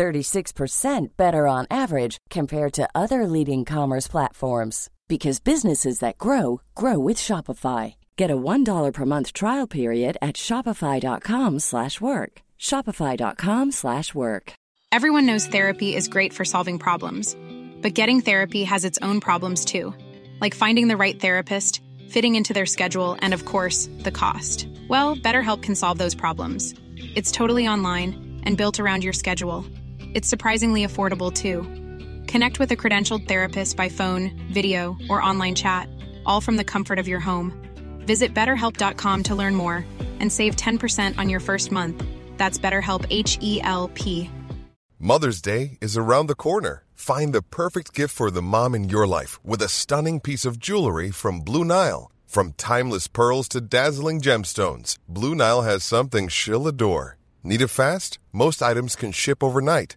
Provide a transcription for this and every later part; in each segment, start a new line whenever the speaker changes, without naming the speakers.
36% better on average compared to other leading commerce platforms because businesses that grow grow with Shopify. Get a $1 per month trial period at shopify.com/work. shopify.com/work.
Everyone knows therapy is great for solving problems, but getting therapy has its own problems too, like finding the right therapist, fitting into their schedule, and of course, the cost. Well, BetterHelp can solve those problems. It's totally online and built around your schedule. It's surprisingly affordable too. Connect with a credentialed therapist by phone, video, or online chat, all from the comfort of your home. Visit betterhelp.com to learn more and save 10% on your first month. That's BetterHelp H E L P.
Mother's Day is around the corner. Find the perfect gift for the mom in your life with a stunning piece of jewelry from Blue Nile. From timeless pearls to dazzling gemstones, Blue Nile has something she'll adore. Need it fast? Most items can ship overnight.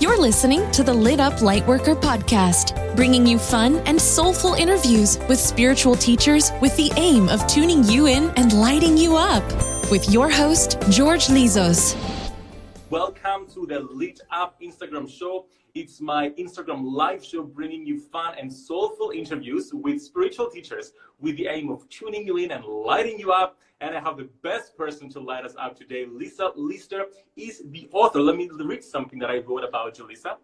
You're listening to the Lit Up Lightworker podcast, bringing you fun and soulful interviews with spiritual teachers with the aim of tuning you in and lighting you up. With your host, George Lizos.
Welcome to the Lit Up Instagram show. It's my Instagram live show bringing you fun and soulful interviews with spiritual teachers with the aim of tuning you in and lighting you up. And I have the best person to light us up today. Lisa Lister is the author. Let me read something that I wrote about you, Lisa.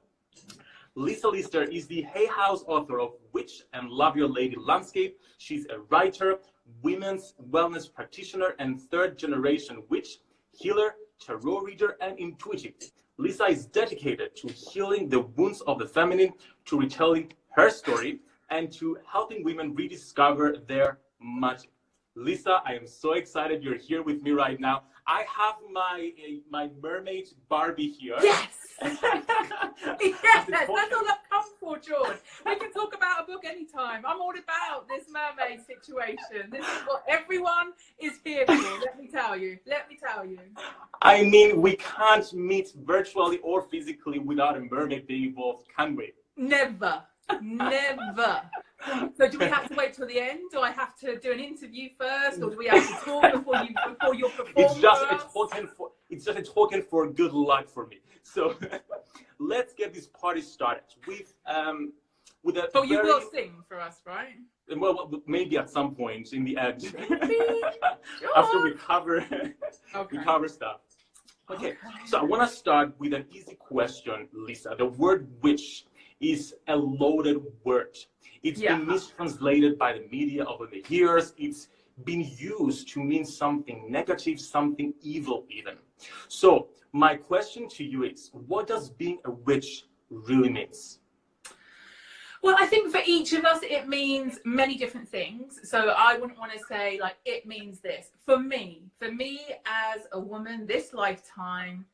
Lisa Lister is the Hay House author of Witch and Love Your Lady Landscape. She's a writer, women's wellness practitioner, and third generation witch, healer, tarot reader, and intuitive. Lisa is dedicated to healing the wounds of the feminine, to retelling her story, and to helping women rediscover their magic. Lisa, I am so excited you're here with me right now. I have my uh, my mermaid Barbie here.
Yes. yes, that's all I've come for, George. We can talk about a book anytime. I'm all about this mermaid situation. This is what everyone is here for. Let me tell you. Let me tell you.
I mean, we can't meet virtually or physically without a mermaid being involved, can we?
Never. Never. So do we have to wait till the end? Do I have to do an interview first, or do we have to talk before you before your performance?
It's just a token for it's just a token for good luck for me. So let's get this party started with um with a.
But you will sing for us, right?
well, maybe at some point in the end, after we cover okay. we cover stuff. Okay, okay. so I want to start with an easy question, Lisa. The word witch is a loaded word. It's yeah. been mistranslated by the media over the years. It's been used to mean something negative, something evil, even. So, my question to you is what does being a witch really means?
Well, I think for each of us, it means many different things. So I wouldn't want to say, like, it means this. For me, for me as a woman this lifetime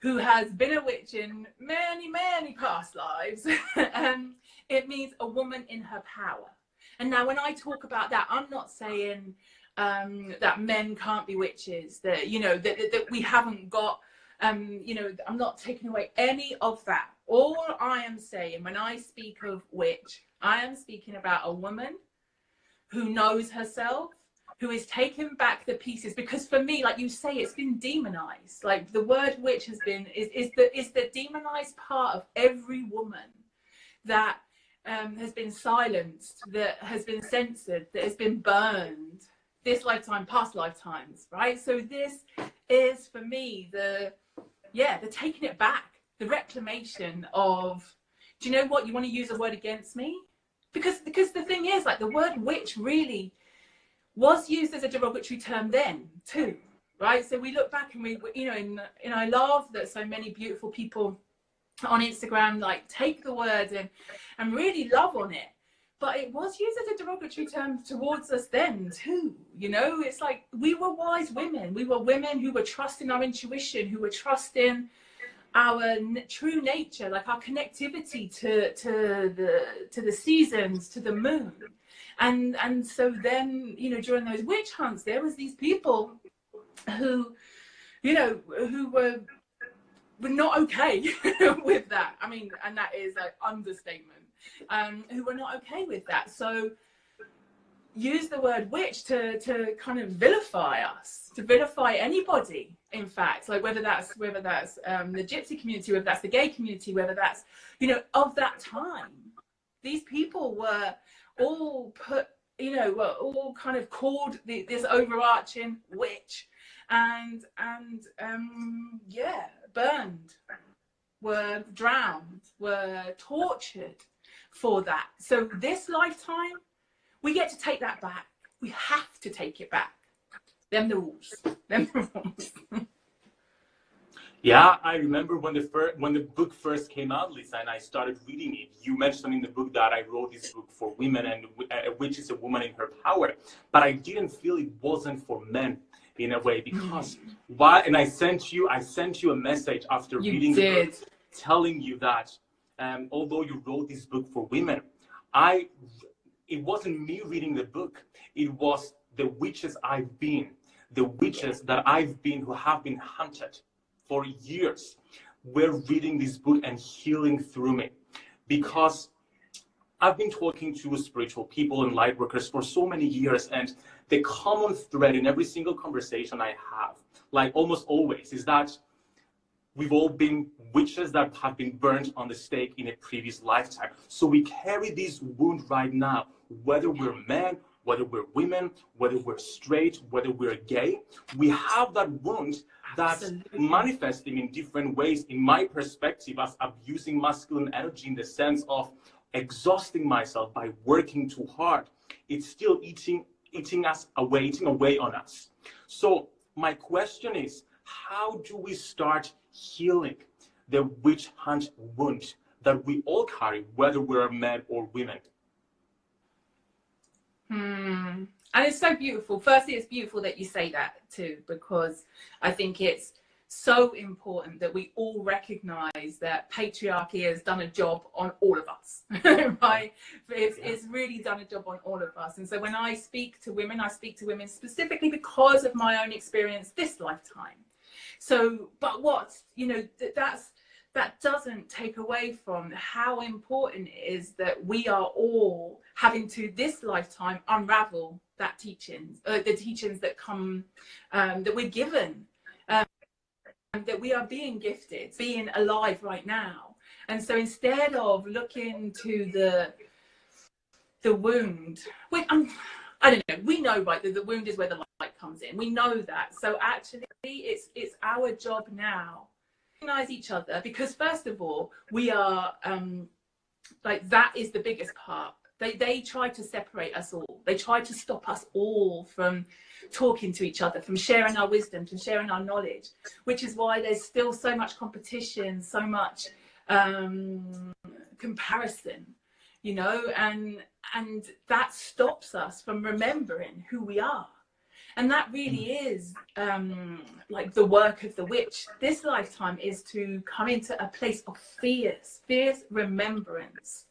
who has been a witch in many, many past lives, um, it means a woman in her power. And now, when I talk about that, I'm not saying um, that men can't be witches, that, you know, that, that we haven't got um, you know, I'm not taking away any of that. All I am saying when I speak of witch, I am speaking about a woman who knows herself, who is taking back the pieces. Because for me, like you say, it's been demonized. Like the word witch has been is, is the is the demonized part of every woman that um, has been silenced, that has been censored, that has been burned this lifetime, past lifetimes, right? So this is for me the yeah, they're taking it back. The reclamation of, do you know what? You want to use a word against me? Because because the thing is, like the word witch really was used as a derogatory term then too, right? So we look back and we, you know, and, and I love that so many beautiful people on Instagram like take the word and and really love on it. But it was used as a derogatory term towards us then too you know? It's like we were wise women. We were women who were trusting our intuition who were trusting our n- true nature like our connectivity to to the to the seasons to the moon. And and so then you know during those witch hunts there was these people who you know who were were not okay with that. I mean and that is an understatement. Um, who were not okay with that. So use the word witch to to kind of vilify us, to vilify anybody. In fact, like whether that's whether that's um, the gypsy community, whether that's the gay community, whether that's you know of that time, these people were all put you know were all kind of called the, this overarching witch. And and um yeah burned were drowned were tortured for that. So this lifetime, we get to take that back. We have to take it back. Them the rules. Them the rules.
yeah, I remember when the first when the book first came out, Lisa, and I started reading it. You mentioned in the book that I wrote this book for women, and uh, which is a woman in her power. But I didn't feel it wasn't for men in a way because mm. why? And I sent you, I sent you a message after
you
reading
did.
the book, telling you that um, although you wrote this book for women, I it wasn't me reading the book. It was the witches I've been, the witches that I've been who have been hunted for years. Were reading this book and healing through me because I've been talking to spiritual people and light workers for so many years, and the common thread in every single conversation I have, like almost always, is that we've all been witches that have been burned on the stake in a previous lifetime. So we carry this wound right now, whether we're men, whether we're women, whether we're straight, whether we're gay. We have that wound that's Absolutely. manifesting in different ways, in my perspective, as abusing masculine energy in the sense of exhausting myself by working too hard. It's still eating eating us away, eating away on us. So my question is, how do we start healing the witch hunt wound that we all carry, whether we're men or women.
Hmm. And it's so beautiful. Firstly, it's beautiful that you say that too, because I think it's so important that we all recognize that patriarchy has done a job on all of us, right? It's, it's really done a job on all of us. And so when I speak to women, I speak to women specifically because of my own experience this lifetime. So, but what, you know, that's, that doesn't take away from how important it is that we are all having to this lifetime unravel that teachings, uh, the teachings that come, um, that we're given, that we are being gifted, being alive right now. And so instead of looking to the the wound. We, um, I don't know. We know, right, that the wound is where the light comes in. We know that. So actually, it's it's our job now to recognize each other because first of all, we are um, like that is the biggest part. They they try to separate us all. They try to stop us all from talking to each other, from sharing our wisdom, from sharing our knowledge. Which is why there's still so much competition, so much um, comparison you know and and that stops us from remembering who we are and that really mm. is um, like the work of the witch this lifetime is to come into a place of fierce fierce remembrance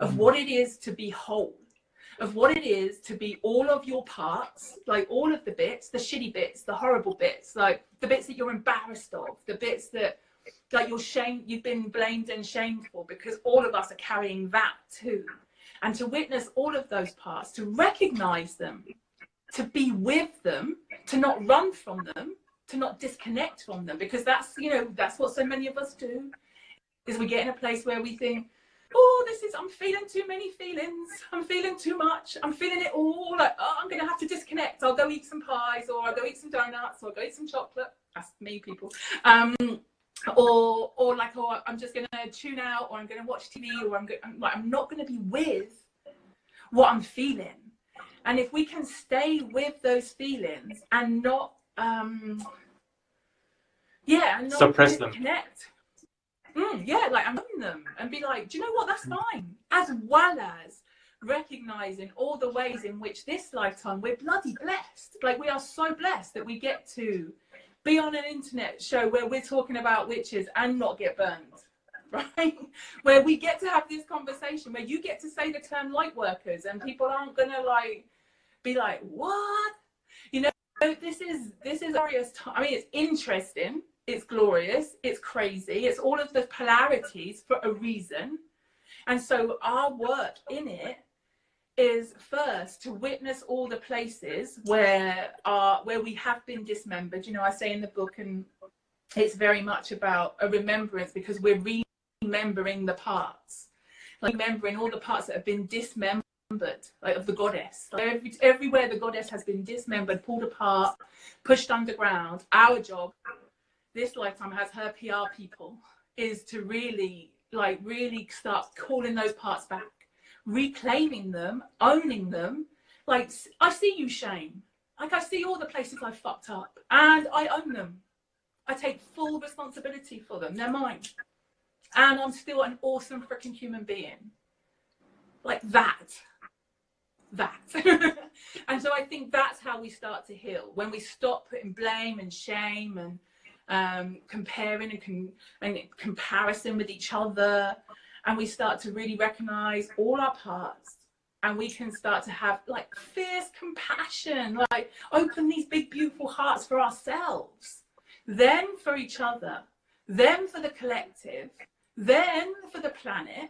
of mm. what it is to be whole of what it is to be all of your parts like all of the bits the shitty bits the horrible bits like the bits that you're embarrassed of the bits that like you're shame you've been blamed and shamed for because all of us are carrying that too and to witness all of those parts to recognize them to be with them to not run from them to not disconnect from them because that's you know that's what so many of us do is we get in a place where we think oh this is i'm feeling too many feelings. I'm feeling too much. I'm feeling it all. Like oh i'm gonna have to disconnect. I'll go eat some pies or i'll go eat some donuts or I'll go eat some chocolate. That's me people. Um or or like oh i'm just gonna tune out or i'm gonna watch tv or i'm, go- I'm like i'm not gonna be with what i'm feeling. And if we can stay with those feelings and not um yeah and not
suppress them.
connect mm, yeah like i'm them and be like do you know what? That's fine. As well as recognizing all the ways in which this lifetime we're bloody blessed. Like we are so blessed that we get to be on an internet show where we're talking about witches and not get burned right? Where we get to have this conversation where you get to say the term light workers and people aren't gonna like be like what? You know this is this is glorious time i mean it's interesting it's glorious it's crazy it's all of the polarities for a reason and so our work in it is first to witness all the places where where we have been dismembered. You know, I say in the book, and it's very much about a remembrance because we're remembering the parts, like remembering all the parts that have been dismembered, like of the goddess. Like every, everywhere the goddess has been dismembered, pulled apart, pushed underground. Our job, this lifetime, has her PR people, is to really, like, really start calling those parts back reclaiming them, owning them. Like, I see you, Shane. Like, I see all the places I fucked up and I own them. I take full responsibility for them. They're mine. And I'm still an awesome freaking human being. Like that. That. and so I think that's how we start to heal. When we stop putting blame and shame and um, comparing and, con- and comparison with each other. And we start to really recognize all our parts. And we can start to have like fierce compassion like open these big beautiful hearts for ourselves. Then for each other. Then for the collective. Then for the planet.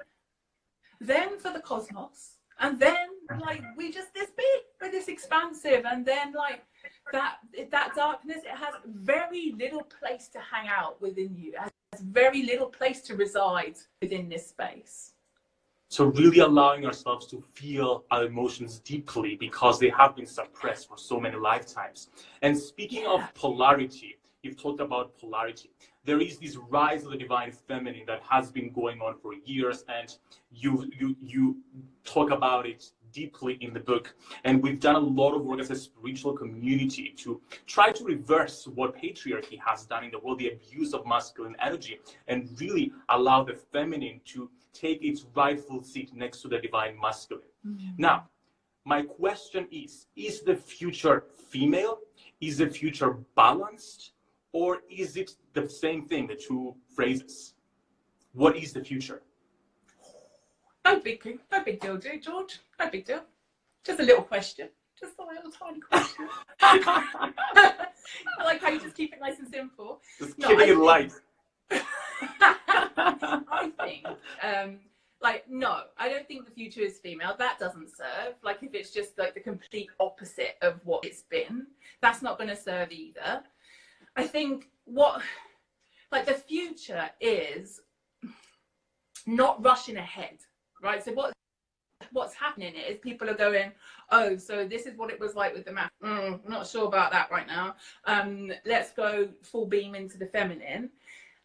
Then for the cosmos. And then like we just this big we're this expansive. And then like that that darkness it has very little place to hang out within you It has very little place to reside within this space.
So really allowing ourselves to feel our emotions deeply because they have been suppressed for so many lifetimes. And speaking yeah. of polarity, you've talked about polarity. There is this rise of the divine feminine that has been going on for years, and you you you talk about it deeply in the book. And we've done a lot of work as a spiritual community to try to reverse what patriarchy has done in the world, the abuse of masculine energy, and really allow the feminine to take its rightful seat next to the divine masculine. Mm-hmm. Now, my question is Is the future female? Is the future balanced? Or is it the same thing, the two phrases? What is the future?
No big, no big deal, do George? No big deal. Just a little question. Just a little tiny question. I like how you just keep it nice and simple.
Just no, keeping it light.
I think, um, like, no, I don't think the future is female. That doesn't serve. Like, if it's just like the complete opposite of what it's been, that's not going to serve either. I think what, like, the future is not rushing ahead right? So what what's happening is people are going, oh, so this is what it was like with the math. Mm, not sure about that right now. Um, let's go full beam into the feminine.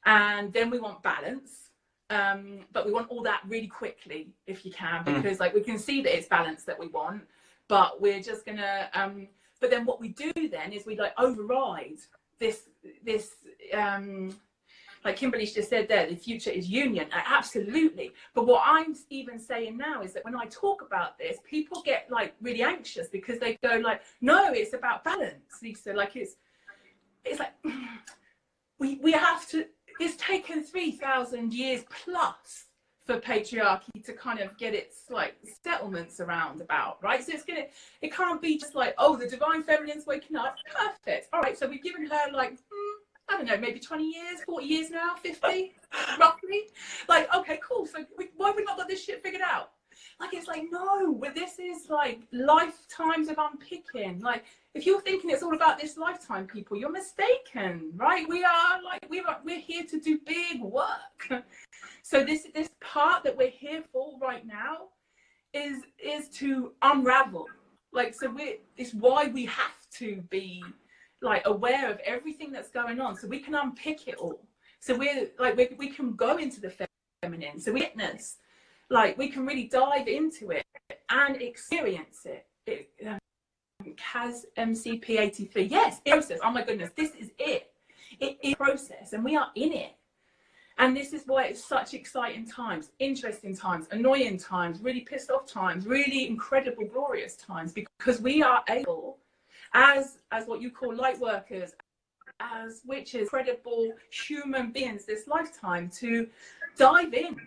And then we want balance. Um, but we want all that really quickly if you can,
Mm.
because like we can see that it's balance that we want, but we're just gonna um, but then what we do then is we like override this this um like Kimberly's just said there, the future is union. Uh, Absolutely. But what I'm even saying now is that when I talk about this, people get like really anxious because they go like, no, it's about balance, Lisa. Like it's it's like we we have to it's taken three thousand years plus for patriarchy to kind of get its like settlements around about, right? So it's gonna it can't be just like, oh, the divine feminine's waking up. Perfect. All right, so we've given her like hmm, I don't know, maybe 20 years, 40 years now, 50, roughly. Like, okay, cool. So we, why have we not got this shit figured out? Like, it's like, no, but this is like lifetimes of unpicking. Like, if you're thinking it's all about this lifetime, people, you're mistaken, right? We are like, we're, we're here to do big work. so this, this part that we're here for right now is, is to unravel. Like, so we're, it's why we have to be like aware of everything that's going on. So we can unpick it all. So we're like we, we can go into the feminine. So we witness like we can really dive into it and experience it, it um, Kaz MCP 83 yes process. Oh my goodness this is it. It is process and we are in it. And this is why it's such exciting times interesting times annoying times really pissed off times really incredible glorious times because we are able as as what you call light workers as witches credible human beings this lifetime to dive in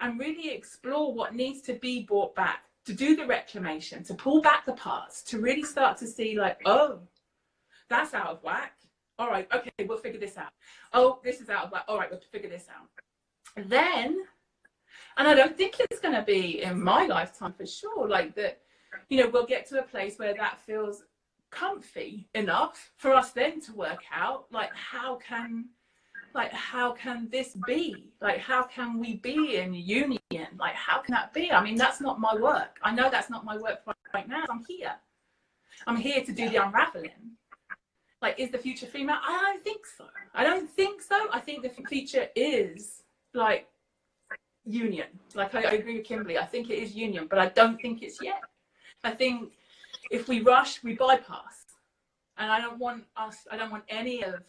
and really explore what needs to be brought back to do the reclamation to pull back the parts to really start to see like oh that's out of whack. All right okay we'll figure this out. Oh this is out of whack. All right we'll figure this out. Then and i don't think it's going to be in my lifetime for sure like that you know we'll get to a place where that feels comfy enough for us then to work out like how can like how can this be? Like how can we be in union? Like how can that be? I mean that's not my work. I know that's not my work right, now. I'm here. I'm here to do the unraveling. Like is the future female? I don't think so. I don't think so. I think the future is like union. Like I, I agree with kimberly. I think it is union but i don't think it's yet. I think if we rush, we bypass. And I don't want us, I don't want any of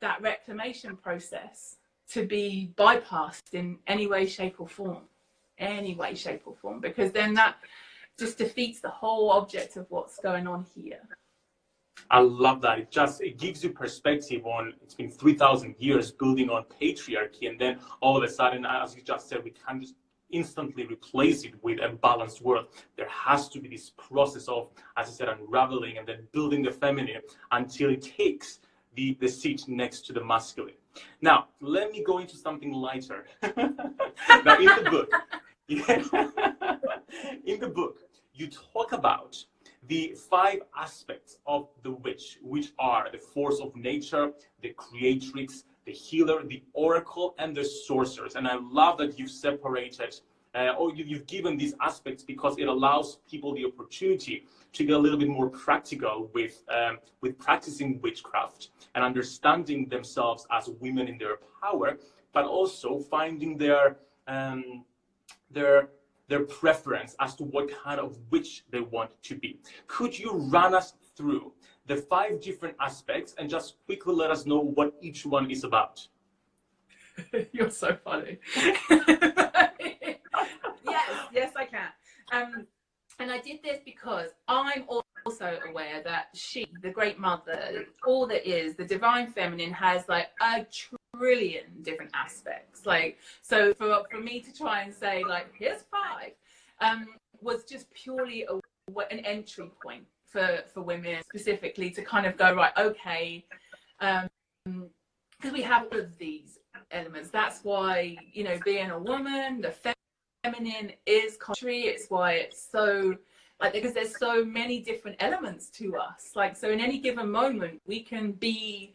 that reclamation process to be bypassed in any way, shape, or form. Any way, shape, or form, because then that just defeats the whole object of what's going on here.
I love that. It just it gives you perspective on it's been three thousand years building on patriarchy, and then all of a sudden, as you just said, we can't just instantly replace it with a balanced world. There has to be this process of, as I said, unraveling and then building the feminine until it takes the, the seat next to the masculine. Now, let me go into something lighter. now, in the book, in the book, you talk about the five aspects of the witch, which are the force of nature, the creatrix, the healer, the oracle, and the sorceress. And I love that you've separated uh, or you, you've given these aspects because it allows people the opportunity to get a little bit more practical with um, with practicing witchcraft and understanding themselves as women in their power, but also finding their um, their their preference as to what kind of witch they want to be. Could you run us through the five different aspects and just quickly let us know what each one is about?
You're so funny. yes, yes, I can. Um, and I did this because I'm also aware that she, the great mother, all that is, the divine feminine has like a trillion different aspects. Like, so for, for me to try and say, like, here's five, um, was just purely a, an entry point for, for women specifically to kind of go, right, okay, um, because we have all of these elements. That's why, you know, being a woman, the feminine is contrary. It's why it's so like because there's so many different elements to us. Like so in any given moment we can be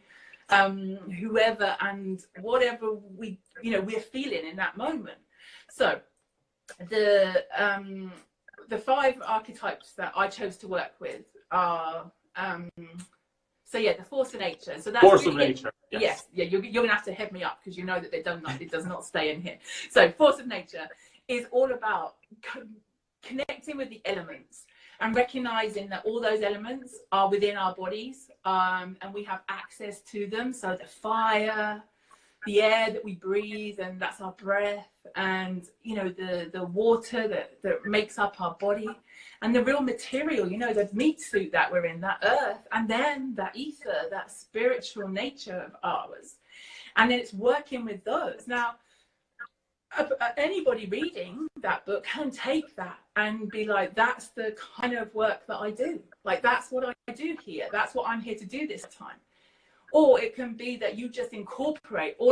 um whoever and whatever we you know we're feeling in that moment. So the um the five archetypes that I chose to work with are um, so yeah, the force of nature. So that's
Force
really
of nature.
Yes,
Yes.
yeah, you're, you're gonna have to head me up because you know that they don't it does not stay in here. So force of nature is all about co- connecting with the elements and recognizing that all those elements are within our bodies um, and we have access to them. So the fire, the air that we breathe, and that's our breath, and you know the the water that that makes up our body, and the real material, you know, the meat suit that we're in, that earth, and then that ether, that spiritual nature of ours, and it's working with those now. Anybody reading that book can take that and be like, that's the kind of work that I do. Like, that's what I do here. That's what I'm here to do this time. Or it can be that you just incorporate all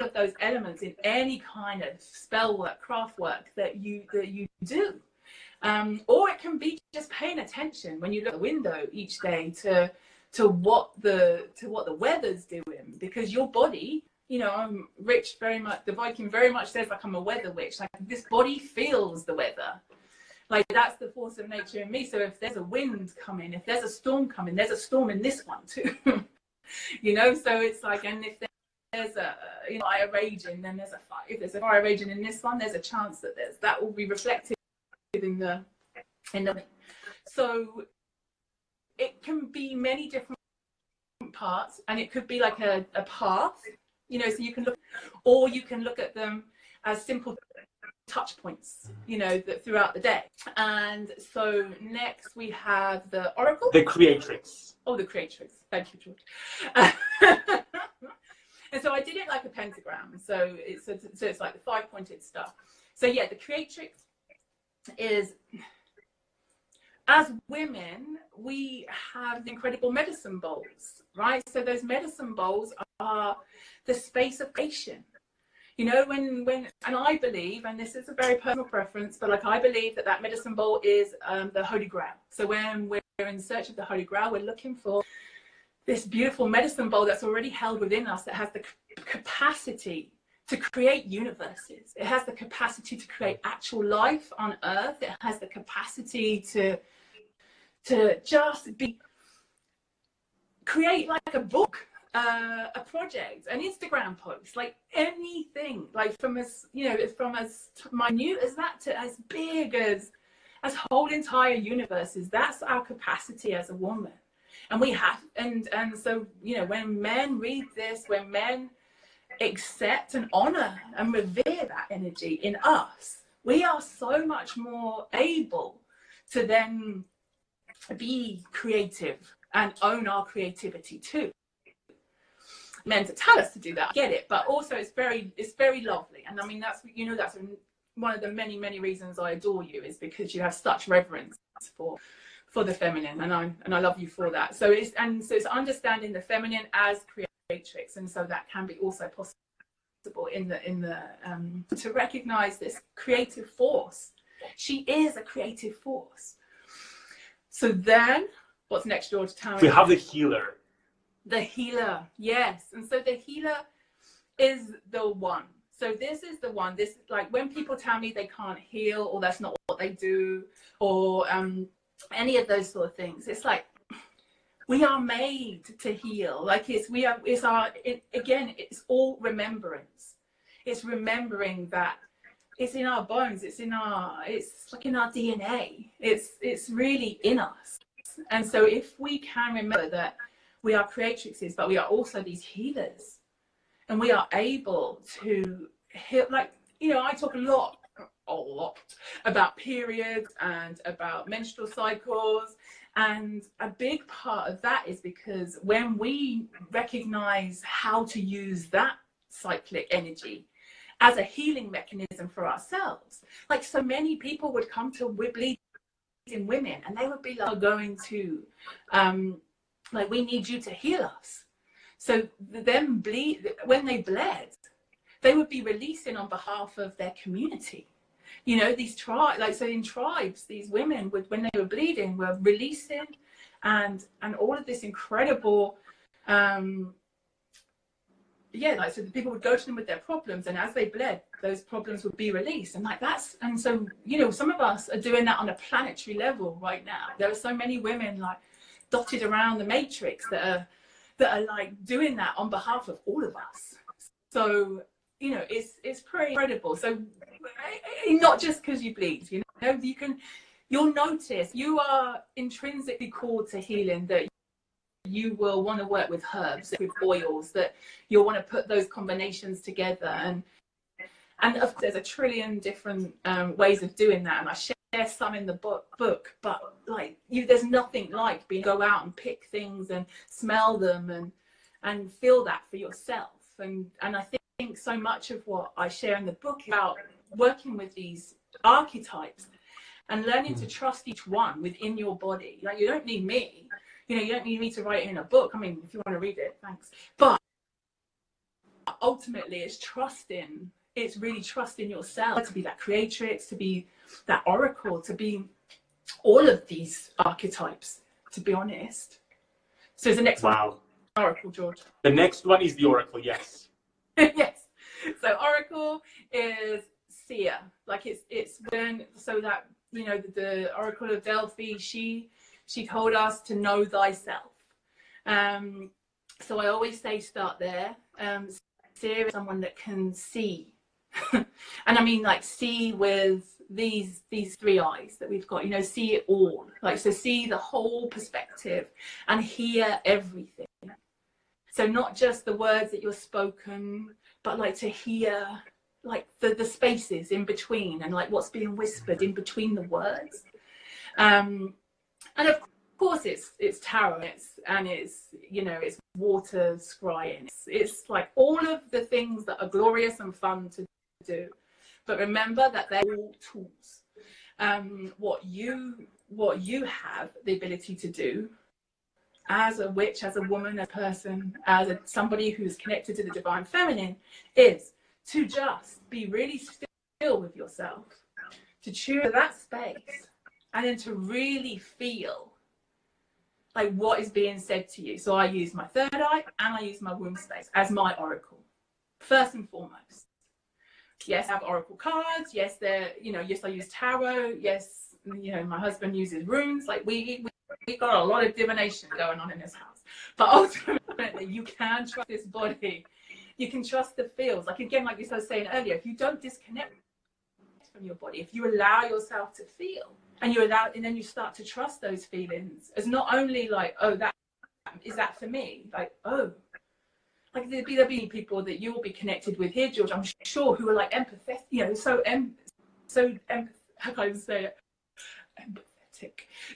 Of those elements in any kind of spell work, craft work that you that you do. Um, or it can be just paying attention when you look at the window each day to to what the to what the weather's doing. Because your body you know i'm rich very much the viking very much says like i'm a weather witch. Like this body feels the weather. Like that's the force of nature in me. So if there's a wind coming if there's a storm coming there's a storm in this one too. You know so it's like and if there's a you know, fire raging then there's a fire if there's a fire raging in this one there's a chance that there's that will be reflected in the in the so it can be many different parts and it could be like a, a path you know so you can look or you can look at them as simple touch points you know that throughout the day and so next we have the oracle
The creatrix.
Oh, the creatrix. Thank you, George. and so I did it like a pentagram. So it's so, it's like the five pointed stuff. So yeah, the creatrix is as women, we have incredible medicine bowls, right? So those medicine bowls are the space of creation. You know, when when and I believe, and this is a very personal preference, but like I believe that that medicine bowl is um, the Holy Grail. So when we're in search of the Holy Grail, we're looking for this beautiful medicine bowl that's already held within us that has the capacity to create universes. It has the capacity to create actual life on earth. It has the capacity to to just be create like a book, uh, a project, an Instagram post, like anything, like from as you know, from as minute as that to as big as as whole entire universes. That's our capacity as a woman and we have and and so you know when men read this when men accept and honor and revere that energy in us we are so much more able to then be creative and own our creativity too. Men to tell us to do that I get it but also it's very it's very lovely. And i mean that's you know that's one of the many many reasons i adore you is because you have such reverence for for the feminine and i and i love you for that. So it's and so it's understanding the feminine as creatrix and so that can be also possible in the in the um to recognize this creative force. She is a creative force. So then what's next george? Tell
We have the healer.
the healer yes. And so the healer is the one. So this is the one. This like when people tell me they can't heal or that's not what they do or um any of those sort of things. It's like we are made to heal. Like it's we are it's our it, again it's all remembrance. It's remembering that it's in our bones it's in our it's like in our dna it's it's really in us. And so if we can remember that we are creatrixes but we are also these healers and we are able to heal. like you know, I talk a lot, a lot about periods and about menstrual cycles. And a big part of that is because when we recognize how to use that cyclic energy as a healing mechanism for ourselves, like so many people would come to bleeding women and they would be like going to, um, like, we need you to heal us. So them bleed when they bled, they would be releasing on behalf of their community. You know, these tribes, like so in tribes, these women would, when they were bleeding, were releasing, and and all of this incredible, um, yeah, like so the people would go to them with their problems, and as they bled, those problems would be released, and like that's and so you know, some of us are doing that on a planetary level right now. There are so many women like dotted around the matrix that are that are like doing that on behalf of all of us. So you know, it's it's pretty incredible. So not just because you bleed, you know, you can you'll notice you are intrinsically called to healing that you will want to work with herbs with oils that you'll want to put those combinations together. And and there's a trillion different um, ways of doing that. And i share some in the book book but like you there's nothing like being go out and pick things and smell them and and feel that for yourself and and i think think so much of what I share in the book about working with these archetypes and learning to hmm. trust each one within your body. Like you don't need me, you know, you don't need me to write it in a book. I mean, if you want to read it, thanks. But ultimately, it's trusting. It's really trusting yourself to be that creatrix, to be that oracle, to be all of these archetypes. To be honest. So, is the next
wow.
one oracle, George?
The next one is the oracle. Yes.
yes. So Oracle is seer. Like it's it's when so that you know the, the Oracle of Delphi. She she told us to know thyself. Um, so I always say start there. Um, seer is someone that can see, and I mean like see with these these three eyes that we've got. You know, see it all. Like so, see the whole perspective and hear everything. So not just the words that you're spoken, but like to hear like the, the spaces in between and like what's being whispered in between the words. Um, and of course it's it's tarot it's and it's you know it's water scrying. It's, it's like all of the things that are glorious and fun to do. But remember that they're all tools. Um, what you what you have the ability to do as a witch, as a woman, a person, as a, somebody who's connected to the divine feminine, is to just be really still with yourself, to choose that space, and then to really feel like what is being said to you. So I use my third eye and I use my womb space as my oracle, first and foremost. Yes, I have oracle cards. Yes, they're, you know, yes, I use tarot. Yes, you know, my husband uses runes. Like we, we we've got a lot of divination going on in this house. But ultimately, you can trust this body. You can trust the feels. Like again, like you were saying earlier, if you don't disconnect from your body, if you allow yourself to feel, and you allow, and then you start to trust those feelings as not only like, oh, that is that for me? Like, oh, like there'll be, there'll be people that you will be connected with here, George. I'm sure who are like empathetic, you know, so em, so em, how can I say it?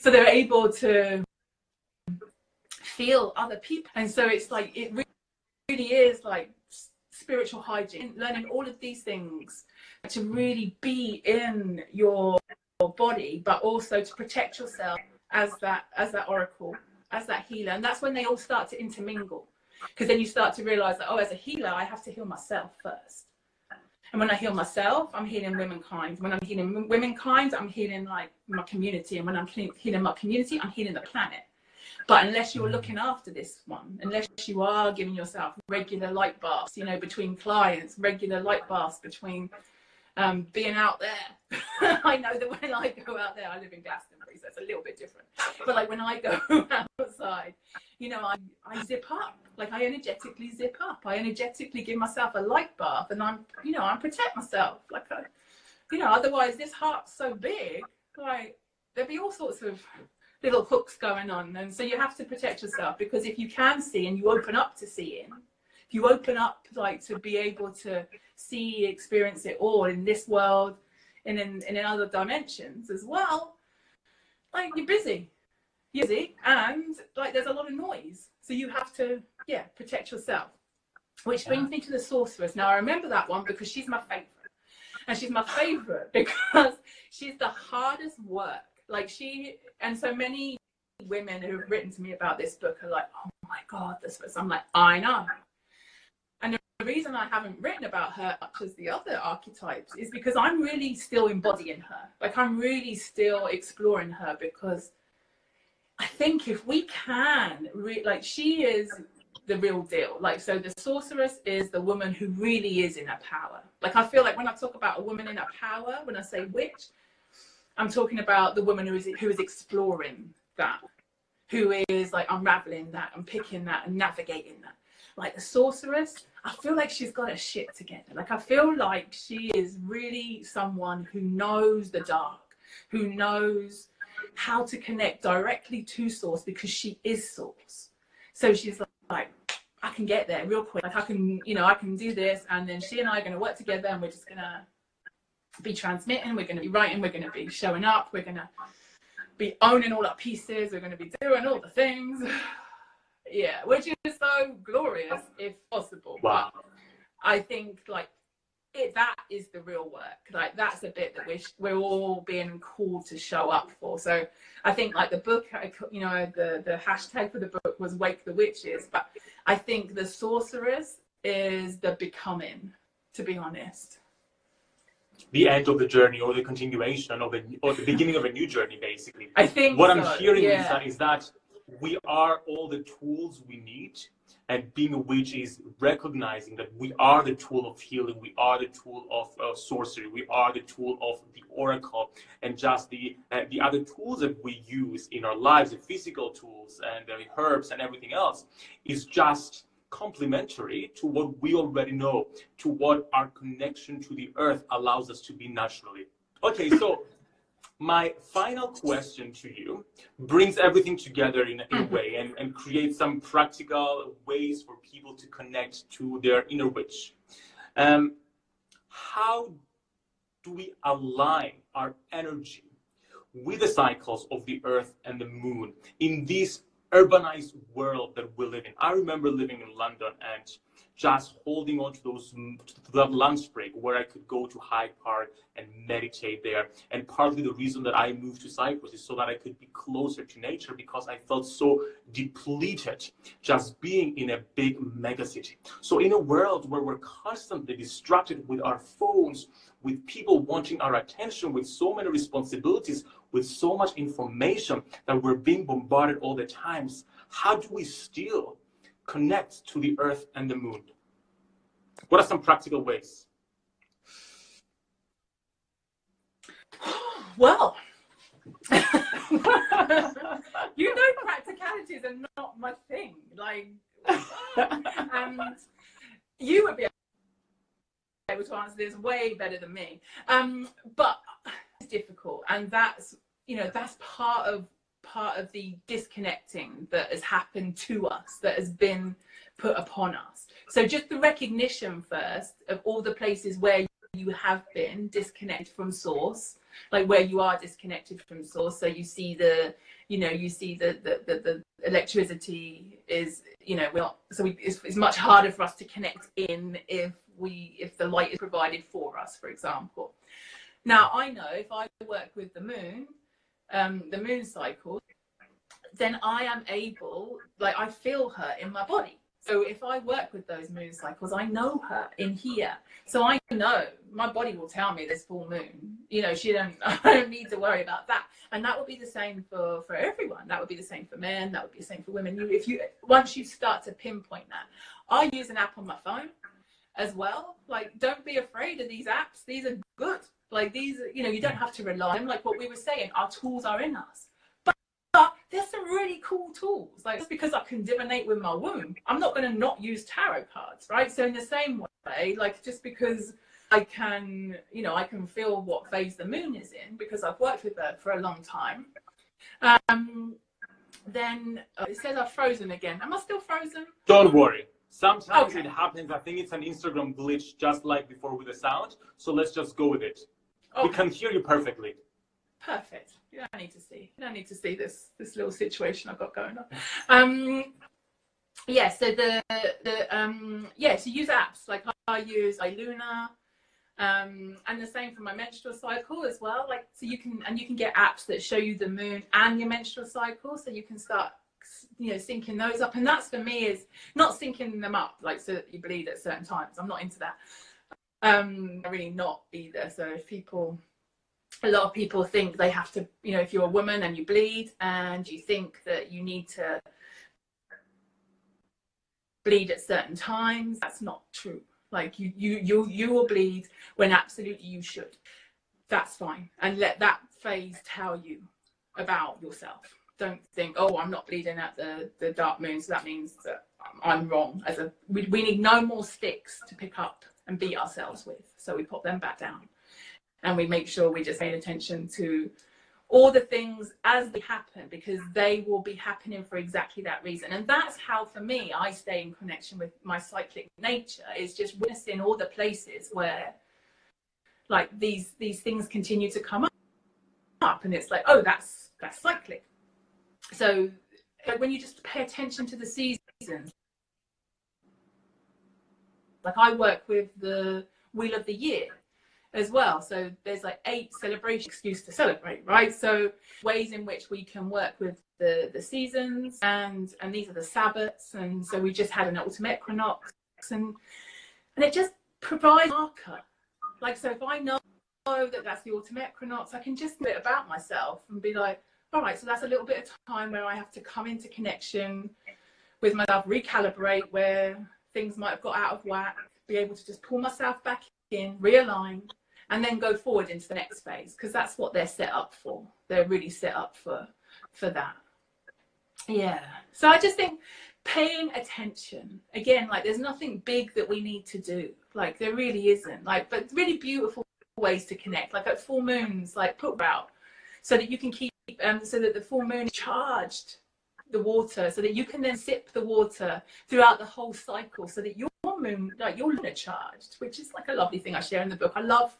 So they're able to feel other people. And so it's like, it really is like spiritual hygiene, learning all of these things to really be in your body, but also to protect yourself as that, as that oracle, as that healer. And that's when they all start to intermingle. Because then you start to realize that, oh, as a healer, I have to heal myself first. And when I heal myself, I'm healing womankind. When I'm healing womankind, I'm healing like my community. And when I'm healing my community, I'm healing the planet. But unless you're mm. looking after this one, unless you are giving yourself regular light baths, you know, between clients, regular light baths between um, being out there. I know that when I go out there, I live in Glastonbury, so it's a little bit different. But like when I go outside, you know, I, I zip up. Like I energetically zip up. I energetically give myself a light bath, and I'm, you know, I protect myself. Like, I, you know, otherwise this heart's so big, like there'd be all sorts of little hooks going on, and so you have to protect yourself because if you can see and you open up to seeing, you open up like to be able to see experience it all in this world and in, and in other dimensions as well. Like you're busy. You're busy and like there's a lot of noise. So you have to yeah protect yourself. Which brings me to the sorceress. Now i remember that one because she's my favorite. And she's my favorite because she's the hardest work. Like she and so many women who have written to me about this book are like oh my god this was i'm like i know and the reason i haven't written about her much as the other archetypes is because i'm really still embodying her. Like i'm really still exploring her because i think if we can re- like she is the real deal. Like so the sorceress is the woman who really is in her power. Like i feel like when i talk about a woman in her power when i say witch i'm talking about the woman who is who is exploring that who is like unraveling that and picking that and navigating that like the sorceress i feel like she's got her shit together. Like i feel like she is really someone who knows the dark who knows how to connect directly to source because she is source. So she's like i can get there real quick. Like i can you know i can do this and then she and i are going to work together and we're just going to be transmitting we're going to be writing we're going to be showing up we're going to be owning all our pieces we're going to be doing all the things yeah which is so glorious if possible.
Wow.
but i think like it that is the real work. Like that's a bit that we're, we're all being called to show up for. So i think like the book you know the the hashtag for the book was wake the witches but i think the sorceress is the becoming to be honest.
The end of the journey or the continuation of a or the beginning of a new journey basically.
I think
what
so,
i'm hearing
yeah.
Lisa, is that we are all the tools we need and being a witch is recognizing that we are the tool of healing we are the tool of uh, sorcery we are the tool of the oracle and just the uh, the other tools that we use in our lives the physical tools and the herbs and everything else is just complementary to what we already know to what our connection to the earth allows us to be naturally. Okay so my final question to you brings everything together in, in a way and, and creates some practical ways for people to connect to their inner witch. Um, how do we align our energy with the cycles of the earth and the moon in this urbanized world that we live in? I remember living in London and just holding on to those to that lunch break where I could go to Hyde Park and meditate there. And partly the reason that I moved to Cyprus is so that I could be closer to nature because I felt so depleted just being in a big megacity. So in a world where we're constantly distracted with our phones, with people wanting our attention, with so many responsibilities, with so much information that we're being bombarded all the times, how do we still connect to the earth and the moon? What are some practical ways?
Well, you know, practicalities are not my thing. Like, and you would be able to answer this way better than me. Um, but it's difficult, and that's you know that's part of part of the disconnecting that has happened to us, that has been put upon us. So just the recognition first of all the places where you have been disconnected from source like where you are disconnected from source so you see the you know you see the the, the, the electricity is you know we're not so we, it's, it's much harder for us to connect in if we if the light is provided for us for example now i know if i work with the moon um the moon cycle then i am able like i feel her in my body so if I work with those moon cycles, I know her in here. So I know my body will tell me this full moon. You know, she don't I don't need to worry about that. And that would be the same for for everyone. That would be the same for men, that would be the same for women. You if you once you start to pinpoint that. I use an app on my phone as well. Like don't be afraid of these apps. These are good. Like these, you know, you don't have to rely on them. Like what we were saying, our tools are in us. But there's some really cool tools. Like just because I can divinate with my womb, I'm not going to not use tarot cards, right? So in the same way, like just because I can, you know, I can feel what phase the moon is in because I've worked with her for a long time. Um, then uh, it says I've frozen again. Am I still frozen?
Don't worry. Sometimes okay. it happens. I think it's an Instagram glitch, just like before with the sound. So let's just go with it. Okay. We can hear you perfectly.
Perfect. You don't need to see. You don't need to see this this little situation I've got going on. Um, yeah. So the the um yeah. So use apps like I use iLuna, um, and the same for my menstrual cycle as well. Like so you can and you can get apps that show you the moon and your menstrual cycle, so you can start you know syncing those up and that's for me is not syncing them up like so that you bleed at certain times i'm not into that um really not either so if people a lot of people think they have to you know if you're a woman and you bleed and you think that you need to bleed at certain times that's not true. Like you you you you will bleed when absolutely you should. That's fine. And let that phase tell you about yourself. Don't think, oh, I'm not bleeding at the, the dark moon, so that means that I'm wrong. As a we, we need no more sticks to pick up and beat ourselves with. So we put them back down. And we make sure we just pay attention to all the things as they happen because they will be happening for exactly that reason. And that's how for me I stay in connection with my cyclic nature is just witnessing all the places where like these these things continue to come up and it's like, oh that's that's cyclic so when you just pay attention to the seasons, like I work with the Wheel of the Year as well. So there's like eight celebration excuse to celebrate, right? So ways in which we can work with the the seasons and and these are the Sabbats. And so we just had an autumn equinox and and it just provides marker. Like so if I know that that's the autumn equinox, I can just do it about myself and be like, all right, so that's a little bit of time where I have to come into connection with myself, recalibrate where things might have got out of whack, be able to just pull myself back in, realign, and then go forward into the next phase because that's what they're set up for. They're really set up for for that. Yeah. So I just think paying attention again, like there's nothing big that we need to do. Like there really isn't. Like, but really beautiful ways to connect. Like at full moons, like put out so that you can keep um, so that the full moon is charged the water so that you can then sip the water throughout the whole cycle so that your moon like your lunar charged which is like a lovely thing i share in the book. I love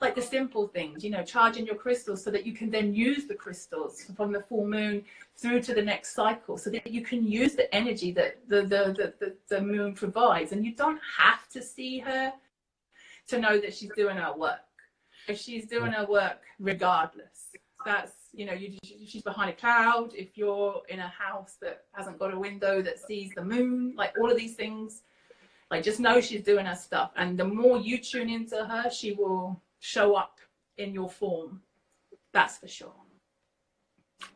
like the simple things you know charging your crystals so that you can then use the crystals from the full moon through to the next cycle so that you can use the energy that the the the, the, moon provides. And you don't have to see her to know that she's doing her work. She's doing her work regardless. That's you know you, she's behind a cloud if you're in a house that hasn't got a window that sees the moon like all of these things like just know she's doing her stuff and the more you tune into her she will show up in your form that's for sure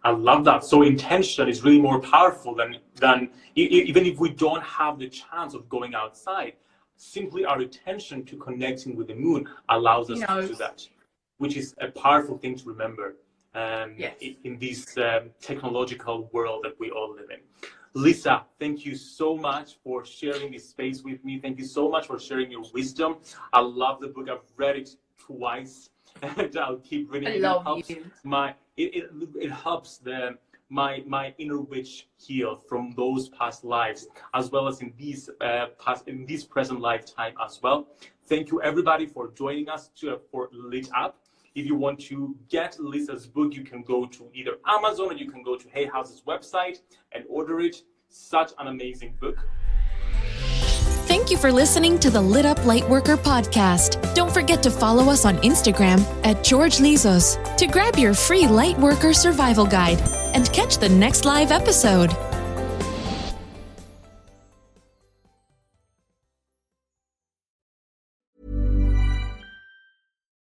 I love that. So intention is really more powerful than than even if we don't have the chance of going outside. Simply our attention to connecting with the moon allows us to do that, which is a powerful thing to remember um, yes. in, in, this um, technological world that we all live in. Lisa, thank you so much for sharing this space with me. Thank you so much for sharing your wisdom. I love the book. I've read it twice, and I'll keep reading
I it. Love it helps you.
my it, it, it helps the my my inner witch heal from those past lives, as well as in these uh, past in this present lifetime as well. Thank you everybody for joining us to, for Lit Up. If you want to get Lisa's book, you can go to either Amazon or you can go to Hay House's website and order it. Such an amazing book.
Thank you for listening to the Lit Up Lightworker podcast. Don't forget to follow us on Instagram at George Lizos to grab your free Lightworker survival guide and catch the next live episode.